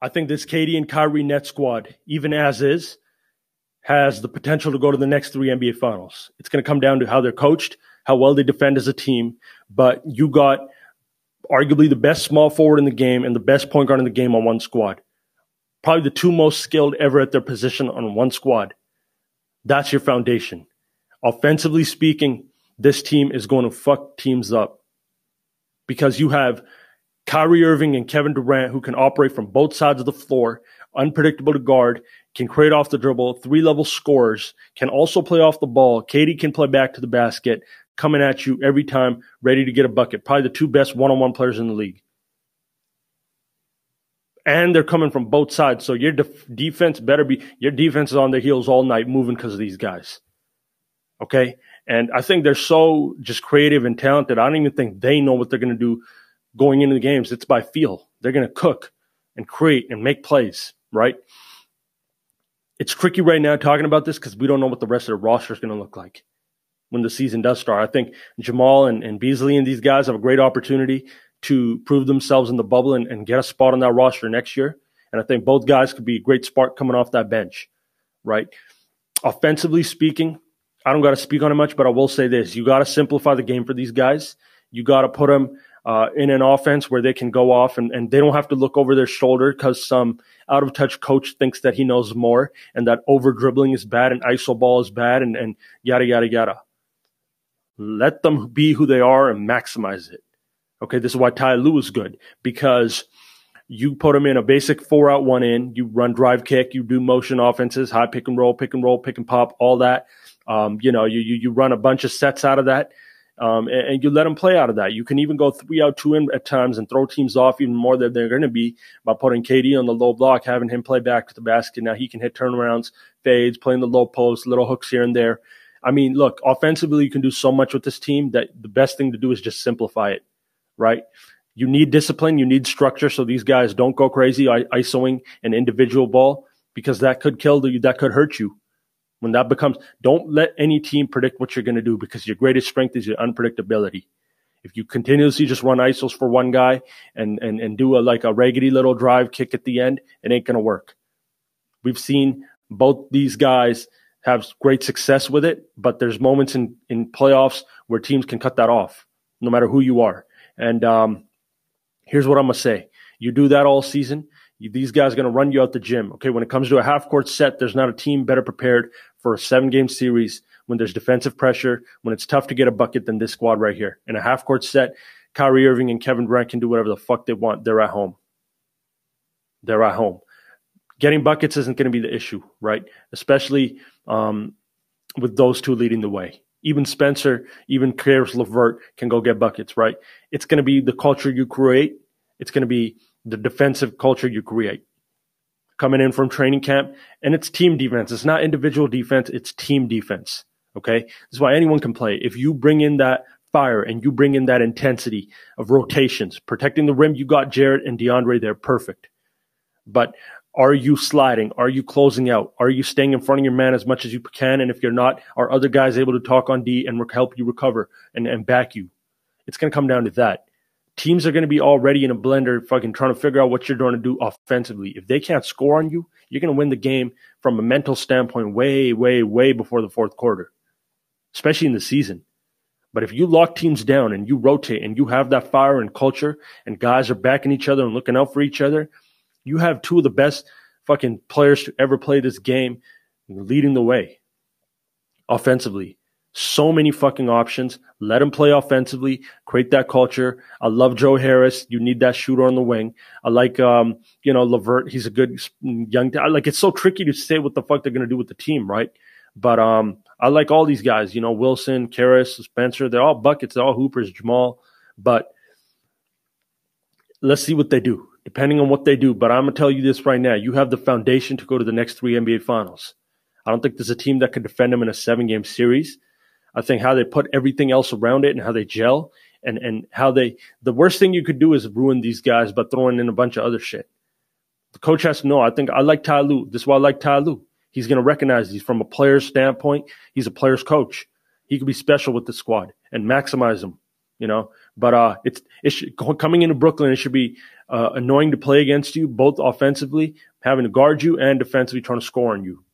I think this KD and Kyrie net squad, even as is, has the potential to go to the next three NBA finals. It's going to come down to how they're coached, how well they defend as a team. But you got arguably the best small forward in the game and the best point guard in the game on one squad. Probably the two most skilled ever at their position on one squad. That's your foundation. Offensively speaking, this team is going to fuck teams up because you have Kyrie Irving and Kevin Durant who can operate from both sides of the floor, unpredictable to guard, can create off the dribble, three level scorers, can also play off the ball. KD can play back to the basket, coming at you every time, ready to get a bucket. Probably the two best one on one players in the league. And they're coming from both sides. So your def- defense better be, your defense is on their heels all night moving because of these guys. Okay. And I think they're so just creative and talented. I don't even think they know what they're going to do going into the games. It's by feel. They're going to cook and create and make plays, right? It's tricky right now talking about this because we don't know what the rest of the roster is going to look like when the season does start. I think Jamal and, and Beasley and these guys have a great opportunity to prove themselves in the bubble and, and get a spot on that roster next year. And I think both guys could be a great spark coming off that bench, right? Offensively speaking, I don't got to speak on it much, but I will say this: you got to simplify the game for these guys. You got to put them uh, in an offense where they can go off and, and they don't have to look over their shoulder because some out of touch coach thinks that he knows more and that over dribbling is bad and iso ball is bad and, and yada yada yada. Let them be who they are and maximize it. Okay, this is why Ty Lue is good because you put them in a basic four out, one in. You run drive kick, you do motion offenses, high pick and roll, pick and roll, pick and pop, all that. Um, you know, you, you, you run a bunch of sets out of that. Um, and, and, you let them play out of that. You can even go three out, two in at times and throw teams off even more than they're going to be by putting KD on the low block, having him play back to the basket. Now he can hit turnarounds, fades, playing the low post, little hooks here and there. I mean, look, offensively, you can do so much with this team that the best thing to do is just simplify it, right? You need discipline, you need structure, so these guys don't go crazy isoing an individual ball because that could kill you, that could hurt you when that becomes, don't let any team predict what you're going to do because your greatest strength is your unpredictability. If you continuously just run isos for one guy and, and, and do a, like a raggedy little drive kick at the end, it ain't going to work. We've seen both these guys have great success with it, but there's moments in, in playoffs where teams can cut that off, no matter who you are. And um, here's what I'm going to say. You do that all season, these guys are going to run you out the gym. Okay, when it comes to a half court set, there's not a team better prepared for a seven game series when there's defensive pressure, when it's tough to get a bucket than this squad right here. In a half court set, Kyrie Irving and Kevin Durant can do whatever the fuck they want. They're at home. They're at home. Getting buckets isn't going to be the issue, right? Especially um, with those two leading the way. Even Spencer, even Caris LeVert can go get buckets, right? It's going to be the culture you create. It's going to be the defensive culture you create coming in from training camp. And it's team defense. It's not individual defense. It's team defense. Okay. This is why anyone can play. If you bring in that fire and you bring in that intensity of rotations, protecting the rim, you got Jarrett and DeAndre there. Perfect. But are you sliding? Are you closing out? Are you staying in front of your man as much as you can? And if you're not, are other guys able to talk on D and help you recover and, and back you? It's going to come down to that teams are going to be already in a blender fucking trying to figure out what you're going to do offensively. If they can't score on you, you're going to win the game from a mental standpoint way, way, way before the fourth quarter, especially in the season. But if you lock teams down and you rotate and you have that fire and culture and guys are backing each other and looking out for each other, you have two of the best fucking players to ever play this game leading the way offensively. So many fucking options. Let him play offensively, create that culture. I love Joe Harris. You need that shooter on the wing. I like, um, you know, LeVert. He's a good young, like, it's so tricky to say what the fuck they're to do with the team, right? But, um, I like all these guys, you know, Wilson, Caris, Spencer. They're all buckets. They're all hoopers, Jamal. But let's see what they do, depending on what they do. But I'm to tell you this right now. You have the foundation to go to the next three NBA finals. I don't think there's a team that could defend them in a seven game series. I think how they put everything else around it and how they gel and, and how they, the worst thing you could do is ruin these guys by throwing in a bunch of other shit. The coach has to know. I think I like Ty Lue. This is why I like Ty Lue. He's going to recognize these from a player's standpoint. He's a player's coach. He could be special with the squad and maximize them you know. But uh, it's it should, coming into Brooklyn, it should be uh, annoying to play against you, both offensively, having to guard you, and defensively trying to score on you.